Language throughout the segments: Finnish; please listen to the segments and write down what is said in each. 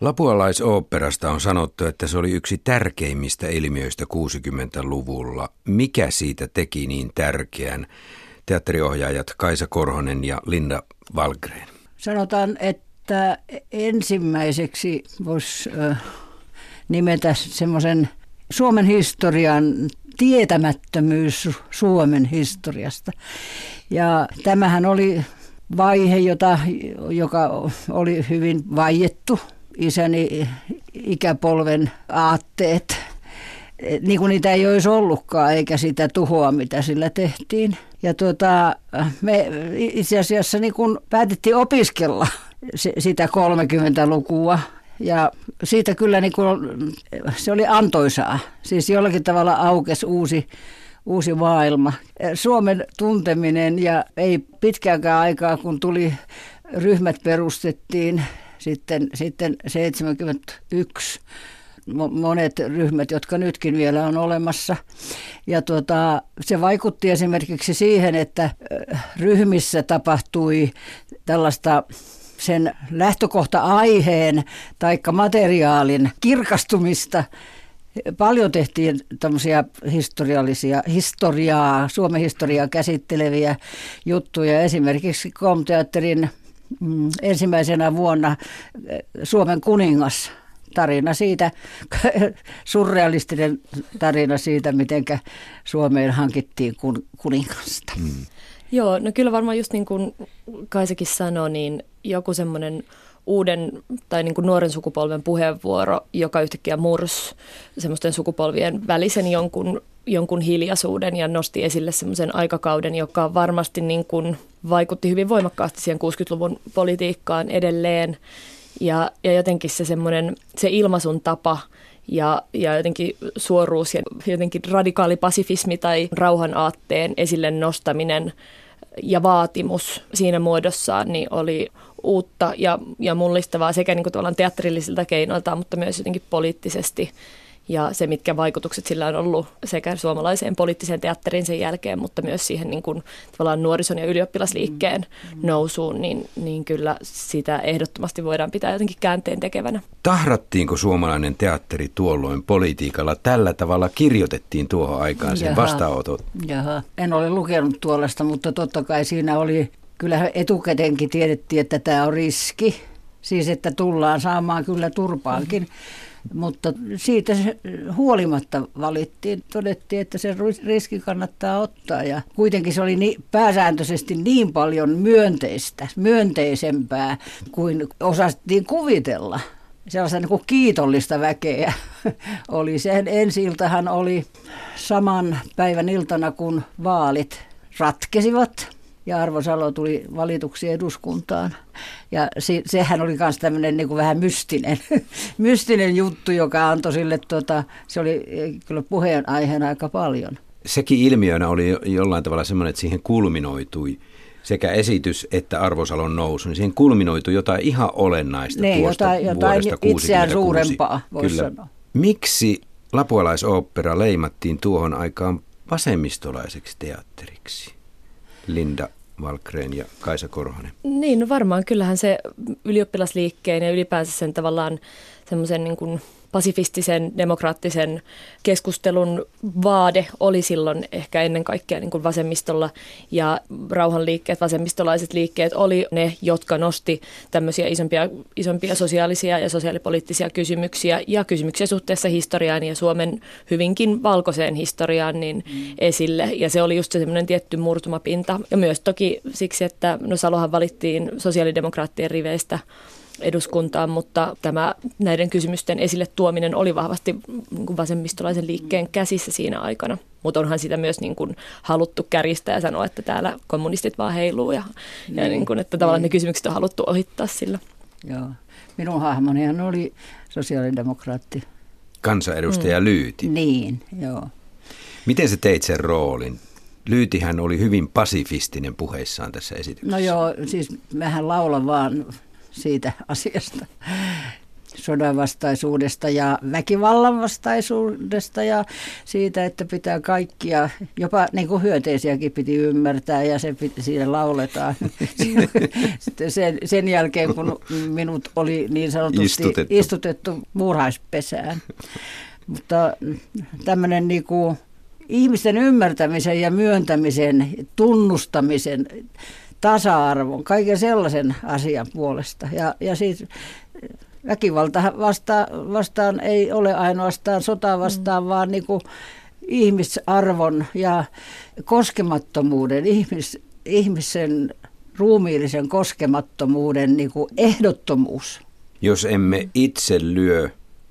Lapualaisoopperasta on sanottu, että se oli yksi tärkeimmistä ilmiöistä 60-luvulla. Mikä siitä teki niin tärkeän? Teatteriohjaajat Kaisa Korhonen ja Linda Valgren. Sanotaan, että ensimmäiseksi voisi nimetä semmoisen Suomen historian tietämättömyys Suomen historiasta. Ja tämähän oli vaihe, jota, joka oli hyvin vaiettu. Isäni ikäpolven aatteet, niin kuin niitä ei olisi ollutkaan, eikä sitä tuhoa, mitä sillä tehtiin. Ja tuota, me itse asiassa niin kun päätettiin opiskella sitä 30-lukua ja siitä kyllä niin kuin, se oli antoisaa. Siis jollakin tavalla aukesi uusi, uusi maailma. Suomen tunteminen ja ei pitkäänkään aikaa, kun tuli ryhmät perustettiin sitten, sitten 71 monet ryhmät, jotka nytkin vielä on olemassa. Ja tuota, se vaikutti esimerkiksi siihen, että ryhmissä tapahtui tällaista sen lähtökohta-aiheen tai materiaalin kirkastumista. Paljon tehtiin tämmöisiä historiallisia, historiaa, Suomen historiaa käsitteleviä juttuja. Esimerkiksi Komteatterin ensimmäisenä vuonna eh, Suomen kuningas tarina siitä, surrealistinen tarina siitä, miten Suomeen hankittiin kuningasta. Mm. Joo, no kyllä varmaan just niin kuin Kaisakin sanoi, niin joku semmoinen uuden tai niin kuin nuoren sukupolven puheenvuoro, joka yhtäkkiä murs semmoisten sukupolvien välisen jonkun, jonkun hiljaisuuden ja nosti esille semmoisen aikakauden, joka varmasti niin kuin vaikutti hyvin voimakkaasti siihen 60-luvun politiikkaan edelleen. Ja, ja jotenkin se semmoinen, se ilmaisun tapa ja, ja jotenkin suoruus ja jotenkin radikaali pasifismi tai rauhan aatteen esille nostaminen ja vaatimus siinä muodossaan niin oli uutta ja, ja mullistavaa sekä niin kuin teatterillisilta keinoilta, mutta myös jotenkin poliittisesti ja se, mitkä vaikutukset sillä on ollut sekä suomalaiseen poliittiseen teatteriin sen jälkeen, mutta myös siihen niin kuin, tavallaan nuorison ja ylioppilasliikkeen mm. nousuun, niin, niin kyllä sitä ehdottomasti voidaan pitää jotenkin käänteen tekevänä. Tahrattiinko suomalainen teatteri tuolloin politiikalla? Tällä tavalla kirjoitettiin tuohon aikaan sen vastaanotot. Jaha, en ole lukenut tuollaista, mutta totta kai siinä oli, kyllä etukäteenkin tiedettiin, että tämä on riski. Siis, että tullaan saamaan kyllä turpaankin. Mm-hmm mutta siitä huolimatta valittiin. Todettiin, että se riski kannattaa ottaa ja kuitenkin se oli niin, pääsääntöisesti niin paljon myönteistä, myönteisempää kuin osattiin kuvitella sellaista niin kuin kiitollista väkeä oli. Sen ensi iltahan oli saman päivän iltana, kun vaalit ratkesivat ja Arvo Salo tuli valituksi eduskuntaan. Ja se, sehän oli myös tämmöinen niin vähän mystinen, mystinen juttu, joka antoi sille, tuota, se oli kyllä puheenaiheena aika paljon. Sekin ilmiönä oli jollain tavalla semmoinen, että siihen kulminoitui sekä esitys että Arvosalon nousu, niin siihen kulminoitui jotain ihan olennaista ne, tuosta jotain, jotain itseään suurempaa, voisi sanoa. Miksi lapualaisooppera leimattiin tuohon aikaan vasemmistolaiseksi teatteriksi? Linda Valkreen ja Kaisa Korhonen? Niin, no varmaan kyllähän se ylioppilasliikkeen ja ylipäänsä sen tavallaan semmoisen niin kuin pasifistisen demokraattisen keskustelun vaade oli silloin ehkä ennen kaikkea niin kuin vasemmistolla ja rauhanliikkeet, vasemmistolaiset liikkeet oli ne, jotka nosti tämmöisiä isompia, isompia sosiaalisia ja sosiaalipoliittisia kysymyksiä ja kysymyksiä suhteessa historiaan ja Suomen hyvinkin valkoiseen historiaan niin mm. esille. Ja se oli just se semmoinen tietty murtumapinta ja myös toki siksi, että no Salohan valittiin sosiaalidemokraattien riveistä eduskuntaan, mutta tämä näiden kysymysten esille tuominen oli vahvasti niin vasemmistolaisen liikkeen käsissä siinä aikana. Mutta onhan sitä myös niin kuin haluttu kärjistää ja sanoa, että täällä kommunistit vaan heiluu ja, niin, ja niin kuin, että tavallaan niin. ne kysymykset on haluttu ohittaa sillä. Joo. Minun hahmonihan oli sosiaalidemokraatti. Kansanedustaja mm. Lyyti. Niin, joo. Miten se teit sen roolin? Lyytihän oli hyvin pasifistinen puheissaan tässä esityksessä. No joo, siis mähän laulan vaan siitä asiasta. sodan vastaisuudesta ja väkivallan vastaisuudesta ja siitä, että pitää kaikkia, jopa niin kuin hyöteisiäkin piti ymmärtää ja se piti, siinä lauletaan. Sitten sen, sen jälkeen, kun minut oli niin sanotusti istutettu, istutettu muurhaispesään. Mutta tämmöinen niin kuin ihmisten ymmärtämisen ja myöntämisen, tunnustamisen, tasa-arvon, kaiken sellaisen asian puolesta. Ja, ja siis väkivalta vasta, vastaan ei ole ainoastaan sota vastaan, mm. vaan niin kuin ihmisarvon ja koskemattomuuden, ihmis, ihmisen ruumiillisen koskemattomuuden niin kuin ehdottomuus. Jos emme itse lyö,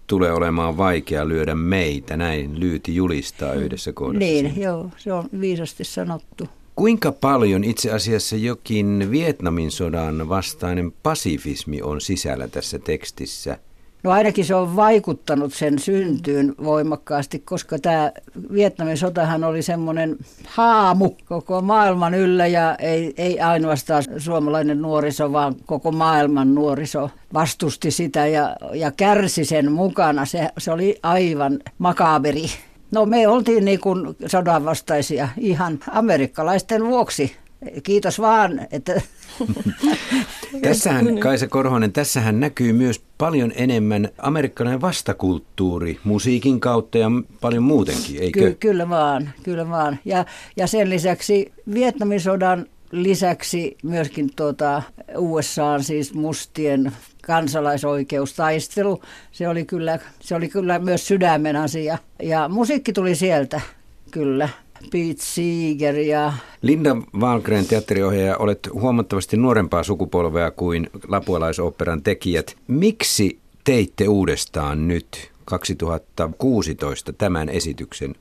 tulee olemaan vaikea lyödä meitä, näin Lyyti julistaa yhdessä kohdassa. Niin, joo, se on viisasti sanottu. Kuinka paljon itse asiassa jokin Vietnamin sodan vastainen pasifismi on sisällä tässä tekstissä? No ainakin se on vaikuttanut sen syntyyn voimakkaasti, koska tämä Vietnamin sotahan oli semmoinen haamu koko maailman yllä ja ei, ei ainoastaan suomalainen nuoriso, vaan koko maailman nuoriso vastusti sitä ja, ja kärsi sen mukana. Se, se oli aivan makaberi No me oltiin niin kuin sodanvastaisia ihan amerikkalaisten vuoksi. Kiitos vaan, että... tässähän, Kaisa Korhonen, tässähän näkyy myös paljon enemmän amerikkalainen vastakulttuuri musiikin kautta ja paljon muutenkin, eikö? Ky- kyllä vaan, kyllä vaan. Ja, ja sen lisäksi Vietnamin sodan lisäksi myöskin tuota USA siis mustien kansalaisoikeustaistelu. Se oli kyllä, se oli kyllä myös sydämen asia. Ja musiikki tuli sieltä, kyllä. Pete Seeger ja... Linda Wahlgren, teatteriohjaaja, olet huomattavasti nuorempaa sukupolvea kuin lapualaisoperan tekijät. Miksi teitte uudestaan nyt 2016 tämän esityksen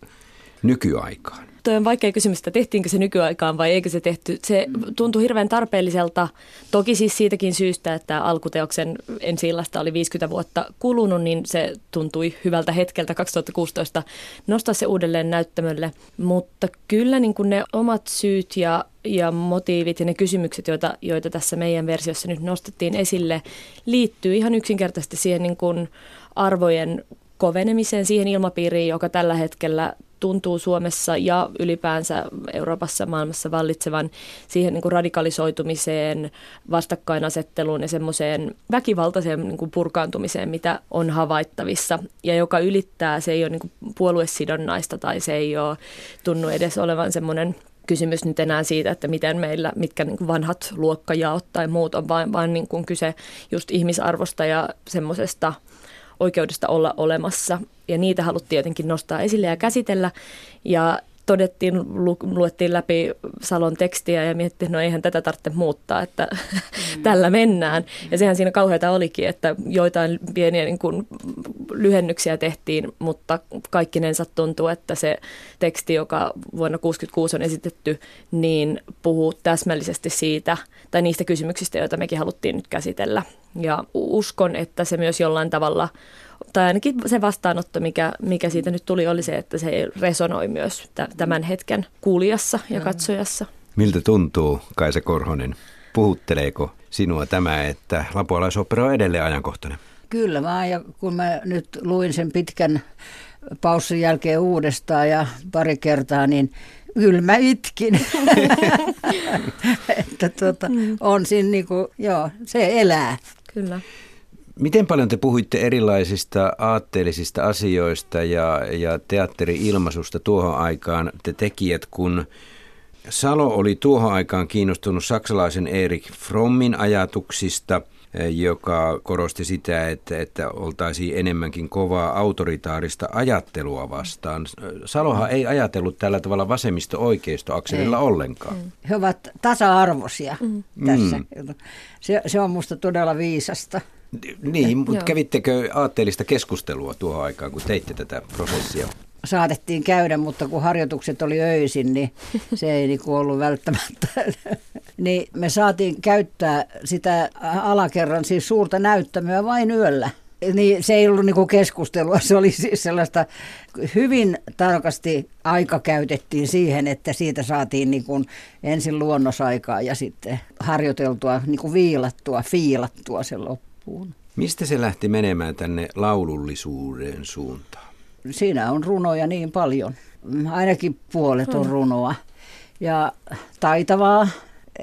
nykyaikaan? Toi on vaikea kysymys, että tehtiinkö se nykyaikaan vai eikö se tehty. Se tuntui hirveän tarpeelliselta, toki siis siitäkin syystä, että alkuteoksen ensi oli 50 vuotta kulunut, niin se tuntui hyvältä hetkeltä 2016 nostaa se uudelleen näyttämölle. Mutta kyllä niin kuin ne omat syyt ja ja motiivit ja ne kysymykset, joita, joita tässä meidän versiossa nyt nostettiin esille, liittyy ihan yksinkertaisesti siihen niin kuin arvojen kovenemiseen, siihen ilmapiiriin, joka tällä hetkellä tuntuu Suomessa ja ylipäänsä Euroopassa maailmassa vallitsevan siihen niin kuin radikalisoitumiseen, vastakkainasetteluun ja semmoiseen väkivaltaiseen niin kuin purkaantumiseen, mitä on havaittavissa. Ja joka ylittää, se ei ole niin kuin puoluesidonnaista tai se ei ole tunnu edes olevan semmoinen kysymys nyt enää siitä, että miten meillä, mitkä niin kuin vanhat luokkajaot tai muut on, vaan, vaan niin kuin kyse just ihmisarvosta ja semmoisesta oikeudesta olla olemassa. Ja niitä haluttiin tietenkin nostaa esille ja käsitellä. Ja todettiin, lu, luettiin läpi Salon tekstiä ja mietittiin, että no eihän tätä tarvitse muuttaa, että mm. tällä mennään. Ja sehän siinä kauheata olikin, että joitain pieniä niin kuin, lyhennyksiä tehtiin, mutta kaikkinensa tuntuu, että se teksti, joka vuonna 1966 on esitetty, niin puhuu täsmällisesti siitä tai niistä kysymyksistä, joita mekin haluttiin nyt käsitellä. Ja uskon, että se myös jollain tavalla tai ainakin se vastaanotto, mikä, mikä siitä nyt tuli, oli se, että se resonoi myös tämän hetken kuulijassa ja katsojassa. Miltä tuntuu, Kaisa Korhonen? Puhutteleeko sinua tämä, että lapualaisopera on edelleen ajankohtainen? Kyllä vaan, ja kun mä nyt luin sen pitkän paussin jälkeen uudestaan ja pari kertaa, niin kyllä mä itkin. että tuota, mm. on siinä niin kuin, joo, se elää. Kyllä. Miten paljon te puhuitte erilaisista aatteellisista asioista ja, ja teatteri-ilmaisusta tuohon aikaan, te tekijät, kun Salo oli tuohon aikaan kiinnostunut saksalaisen Erik Frommin ajatuksista, joka korosti sitä, että, että oltaisiin enemmänkin kovaa autoritaarista ajattelua vastaan. Salohan ei ajatellut tällä tavalla vasemmisto-oikeisto-akselilla ollenkaan. He ovat tasa-arvoisia mm. tässä. Mm. Se, se on minusta todella viisasta. Niin, mutta kävittekö aatteellista keskustelua tuohon aikaan, kun teitte tätä prosessia? Saatettiin käydä, mutta kun harjoitukset oli öisin, niin se ei niin ollut välttämättä. niin me saatiin käyttää sitä alakerran, siis suurta näyttämöä vain yöllä. Niin se ei ollut niin keskustelua, se oli siis sellaista, hyvin tarkasti aika käytettiin siihen, että siitä saatiin niin kuin ensin luonnosaikaa ja sitten harjoiteltua, niin kuin viilattua, fiilattua sen loppuun loppuun. Mistä se lähti menemään tänne laulullisuuden suuntaan? Siinä on runoja niin paljon. Ainakin puolet on runoa. Ja taitavaa,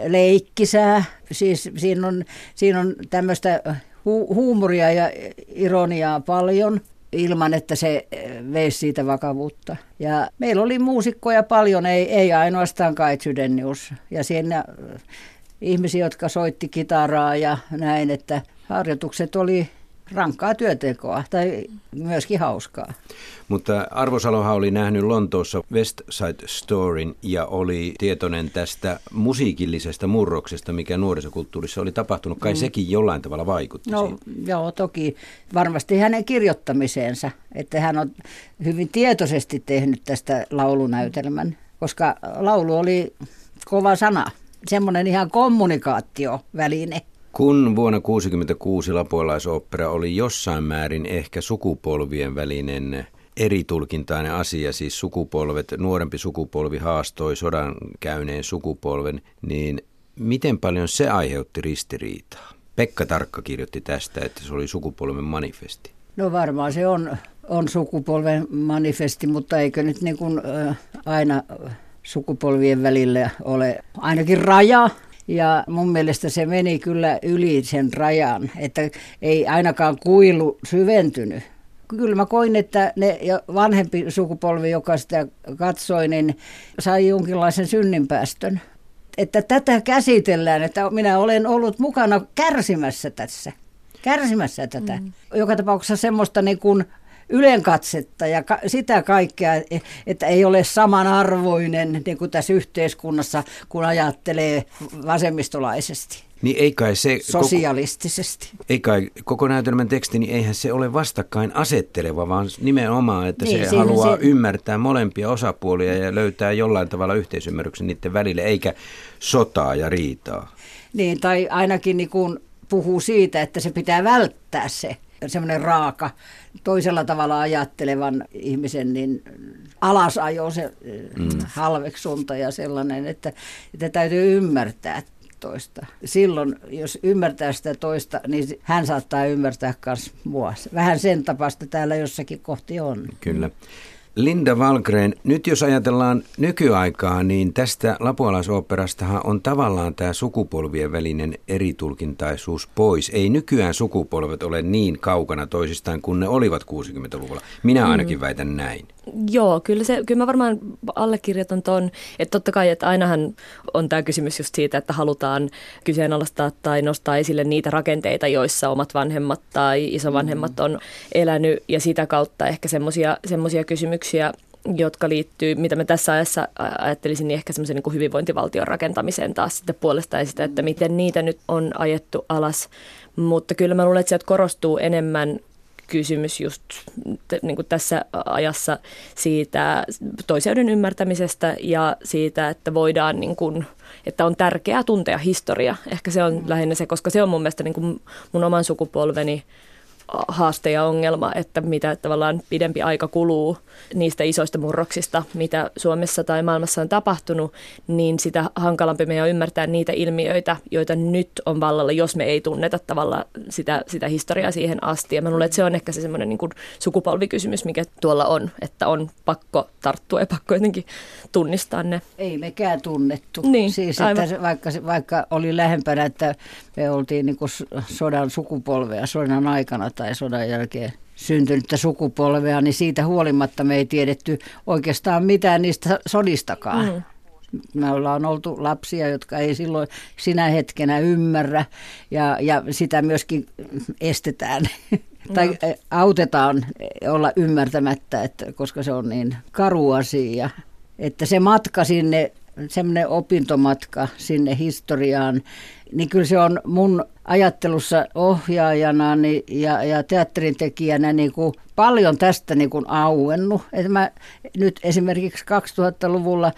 leikkisää. Siis siinä on, siinä on tämmöistä hu- huumoria ja ironiaa paljon ilman, että se veisi siitä vakavuutta. Ja meillä oli muusikkoja paljon, ei, ei ainoastaan Kai Sydenius. Ja siinä ihmisiä, jotka soitti kitaraa ja näin, että harjoitukset oli rankkaa työtekoa tai myöskin hauskaa. Mutta Arvo Salohan oli nähnyt Lontoossa West Side Storyn ja oli tietoinen tästä musiikillisesta murroksesta, mikä nuorisokulttuurissa oli tapahtunut. Kai mm. sekin jollain tavalla vaikutti No siihen. joo, toki varmasti hänen kirjoittamiseensa, että hän on hyvin tietoisesti tehnyt tästä laulunäytelmän, koska laulu oli kova sana, semmoinen ihan kommunikaatioväline. Kun vuonna 1966 lapualaisopera oli jossain määrin ehkä sukupolvien välinen eritulkintainen asia, siis sukupolvet, nuorempi sukupolvi haastoi sodan käyneen sukupolven, niin miten paljon se aiheutti ristiriitaa? Pekka Tarkka kirjoitti tästä, että se oli sukupolven manifesti. No varmaan se on, on sukupolven manifesti, mutta eikö nyt niin kuin, äh, aina sukupolvien välillä ole ainakin raja, ja mun mielestä se meni kyllä yli sen rajan, että ei ainakaan kuilu syventynyt. Kyllä mä koin, että ne vanhempi sukupolvi, joka sitä katsoi, niin sai jonkinlaisen synninpäästön. Että tätä käsitellään, että minä olen ollut mukana kärsimässä tässä. Kärsimässä tätä. Mm. Joka tapauksessa semmoista niin kuin ylenkatsetta ja ka- sitä kaikkea, että ei ole samanarvoinen niin kuin tässä yhteiskunnassa, kun ajattelee vasemmistolaisesti. Niin ei kai se... Sosialistisesti. Koko, ei kai koko näytelmän teksti, niin eihän se ole vastakkain asetteleva, vaan nimenomaan, että niin, se haluaa se... ymmärtää molempia osapuolia ja löytää jollain tavalla yhteisymmärryksen niiden välille, eikä sotaa ja riitaa. Niin, tai ainakin niin kuin puhuu siitä, että se pitää välttää se semmoinen raaka, toisella tavalla ajattelevan ihmisen niin alasajo, se mm. halveksunta ja sellainen, että, että täytyy ymmärtää toista. Silloin, jos ymmärtää sitä toista, niin hän saattaa ymmärtää myös mua. Vähän sen tapasta täällä jossakin kohti on. Kyllä. Linda Valgren, nyt jos ajatellaan nykyaikaa, niin tästä lapualaisoopperastahan on tavallaan tämä sukupolvien välinen eritulkintaisuus pois. Ei nykyään sukupolvet ole niin kaukana toisistaan kuin ne olivat 60-luvulla. Minä ainakin mm. väitän näin. Joo, kyllä, se, kyllä mä varmaan allekirjoitan ton, että totta kai, että ainahan on tämä kysymys just siitä, että halutaan kyseenalaistaa tai nostaa esille niitä rakenteita, joissa omat vanhemmat tai isovanhemmat on elänyt. Ja sitä kautta ehkä semmoisia kysymyksiä, jotka liittyy, mitä me tässä ajassa ajattelisin, niin ehkä semmoisen niin hyvinvointivaltion rakentamiseen taas sitten puolestaan sitä, että miten niitä nyt on ajettu alas. Mutta kyllä mä luulen, että sieltä korostuu enemmän kysymys just niin kuin tässä ajassa siitä toiseuden ymmärtämisestä ja siitä, että voidaan niin kuin, että on tärkeää tuntea historia. Ehkä se on mm. lähinnä se, koska se on mun mielestä niin kuin mun oman sukupolveni haaste ja ongelma, että mitä tavallaan pidempi aika kuluu niistä isoista murroksista, mitä Suomessa tai maailmassa on tapahtunut, niin sitä hankalampi meidän ymmärtää niitä ilmiöitä, joita nyt on vallalla, jos me ei tunneta tavallaan sitä, sitä historiaa siihen asti. Ja mä luulen, että se on ehkä se semmoinen niin sukupolvikysymys, mikä tuolla on, että on pakko tarttua ja pakko jotenkin tunnistaa ne. Ei mekään tunnettu. Niin, siis, että vaikka, vaikka oli lähempänä, että me oltiin niin sodan sukupolvea sodan aikana tai sodan jälkeen syntynyttä sukupolvea, niin siitä huolimatta me ei tiedetty oikeastaan mitään niistä sodistakaan. Mm. Me ollaan oltu lapsia, jotka ei silloin sinä hetkenä ymmärrä ja, ja sitä myöskin estetään tai no. autetaan olla ymmärtämättä, että, koska se on niin karu asia. Että se matka sinne, semmoinen opintomatka sinne historiaan, niin kyllä se on mun ajattelussa ohjaajana niin, ja, ja teatterin tekijänä niin kuin paljon tästä niin kuin auennut. Että mä nyt esimerkiksi 2000-luvulla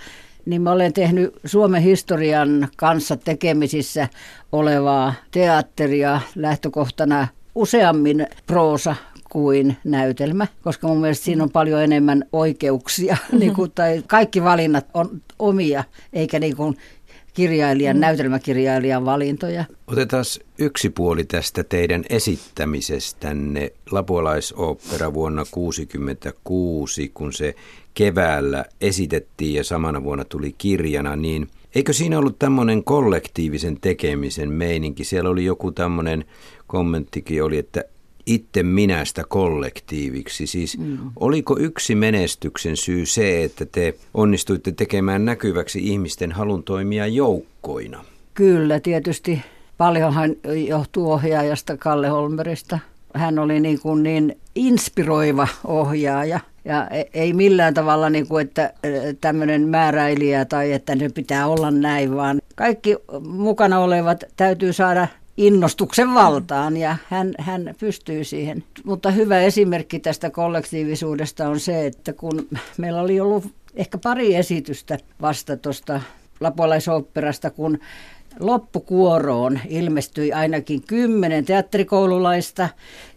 niin mä olen tehnyt Suomen historian kanssa tekemisissä olevaa teatteria lähtökohtana useammin proosa kuin näytelmä, koska mun mielestä siinä on paljon enemmän oikeuksia, mm-hmm. niin kuin, tai kaikki valinnat on omia, eikä niin kuin kirjailijan, mm. näytelmäkirjailijan valintoja. Otetaan yksi puoli tästä teidän esittämisestänne Lapualaisooppera vuonna 1966, kun se keväällä esitettiin ja samana vuonna tuli kirjana, niin eikö siinä ollut tämmöinen kollektiivisen tekemisen meininki? Siellä oli joku tämmöinen kommenttikin oli, että itse minästä kollektiiviksi. Siis mm. oliko yksi menestyksen syy se, että te onnistuitte tekemään näkyväksi ihmisten halun toimia joukkoina? Kyllä, tietysti paljonhan johtuu ohjaajasta Kalle Holmerista. Hän oli niin, kuin niin inspiroiva ohjaaja ja e- ei millään tavalla, niin kuin, että tämmöinen määräilijä tai että ne pitää olla näin, vaan kaikki mukana olevat täytyy saada innostuksen valtaan ja hän, hän pystyy siihen. Mutta hyvä esimerkki tästä kollektiivisuudesta on se, että kun meillä oli ollut ehkä pari esitystä vasta tuosta lapualaisopperasta, kun loppukuoroon ilmestyi ainakin kymmenen teatterikoululaista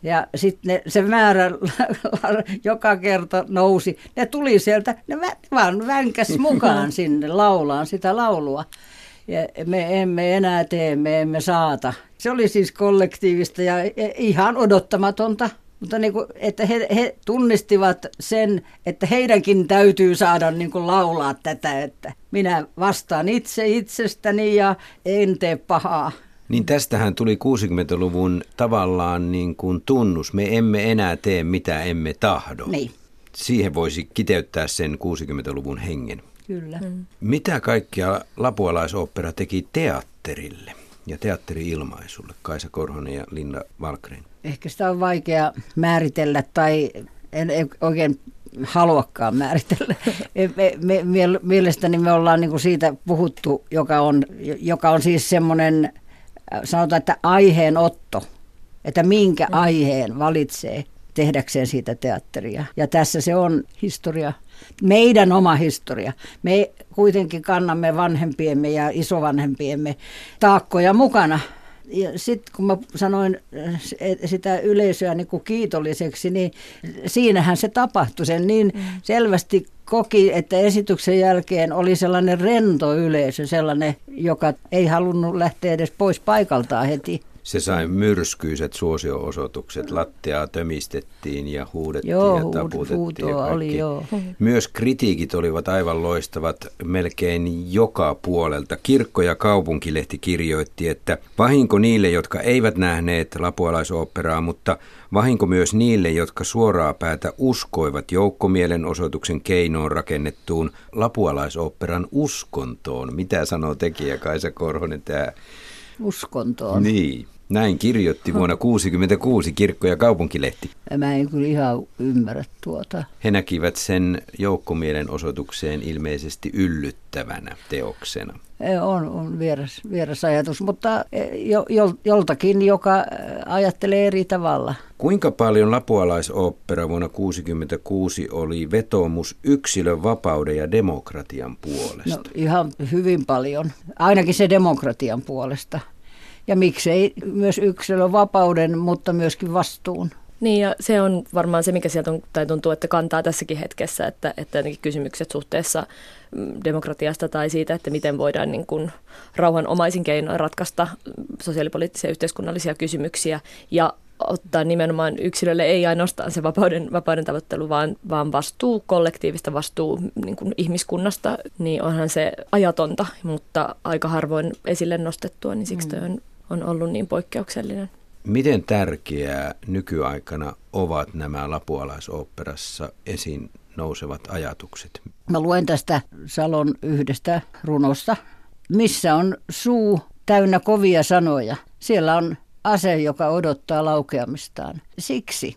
ja sitten se määrä joka kerta nousi. Ne tuli sieltä, ne vaan vänkäs mukaan sinne laulaan sitä laulua ja me emme enää tee, me emme saata. Se oli siis kollektiivista ja ihan odottamatonta, mutta niin kuin, että he, he tunnistivat sen, että heidänkin täytyy saada niin kuin laulaa tätä, että minä vastaan itse itsestäni ja en tee pahaa. Niin tästähän tuli 60-luvun tavallaan niin kuin tunnus. Me emme enää tee mitä emme tahdo. Niin. Siihen voisi kiteyttää sen 60-luvun hengen. Kyllä. Mm. Mitä kaikkia lapualaisopera teki teatterille ja teatteriilmaisulle, Kaisa Korhonen ja Linna Valkren? Ehkä sitä on vaikea määritellä tai en oikein haluakaan määritellä. Me, me, mielestäni me ollaan niin kuin siitä puhuttu, joka on, joka on siis semmoinen, sanotaan, että aiheenotto, että minkä mm. aiheen valitsee tehdäkseen siitä teatteria. Ja tässä se on historia meidän oma historia. Me kuitenkin kannamme vanhempiemme ja isovanhempiemme taakkoja mukana. Ja sitten kun mä sanoin sitä yleisöä niin kuin kiitolliseksi, niin siinähän se tapahtui. Sen niin mm. selvästi koki, että esityksen jälkeen oli sellainen rento yleisö, sellainen, joka ei halunnut lähteä edes pois paikaltaan heti. Se sai myrskyiset suosioosoitukset, lattiaa tömistettiin ja huudettiin joo, ja taputettiin. Ja oli, joo. Myös kritiikit olivat aivan loistavat melkein joka puolelta. Kirkko- ja kaupunkilehti kirjoitti, että vahinko niille, jotka eivät nähneet lapualaisoopperaa, mutta vahinko myös niille, jotka suoraa päätä uskoivat joukkomielenosoituksen keinoon rakennettuun lapualaisoopperan uskontoon. Mitä sanoo tekijä Kaisa Korhonen tämä uskontoon. Niin, näin kirjoitti vuonna 1966 kirkko- ja kaupunkilehti. Mä en kyllä ihan ymmärrä tuota. He näkivät sen joukkomielenosoitukseen ilmeisesti yllyttävänä teoksena. On, on vieras, vieras ajatus, mutta e, jo, joltakin, joka ajattelee eri tavalla. Kuinka paljon lapualaisooppera vuonna 1966 oli vetomus yksilön vapauden ja demokratian puolesta? No ihan hyvin paljon, ainakin se demokratian puolesta. Ja miksei myös yksilön vapauden, mutta myöskin vastuun. Niin ja se on varmaan se, mikä sieltä on, tai tuntuu, että kantaa tässäkin hetkessä, että, että kysymykset suhteessa mm, demokratiasta tai siitä, että miten voidaan niin kuin rauhanomaisin keinoin ratkaista mm, sosiaalipoliittisia ja yhteiskunnallisia kysymyksiä ja ottaa nimenomaan yksilölle ei ainoastaan se vapauden, vapauden tavoittelu, vaan, vaan vastuu, kollektiivista vastuu niin kuin ihmiskunnasta, niin onhan se ajatonta, mutta aika harvoin esille nostettua, niin siksi mm. on, on ollut niin poikkeuksellinen. Miten tärkeää nykyaikana ovat nämä lapualaisoopperassa esiin nousevat ajatukset? Mä luen tästä Salon yhdestä runosta, missä on suu täynnä kovia sanoja. Siellä on ase, joka odottaa laukeamistaan. Siksi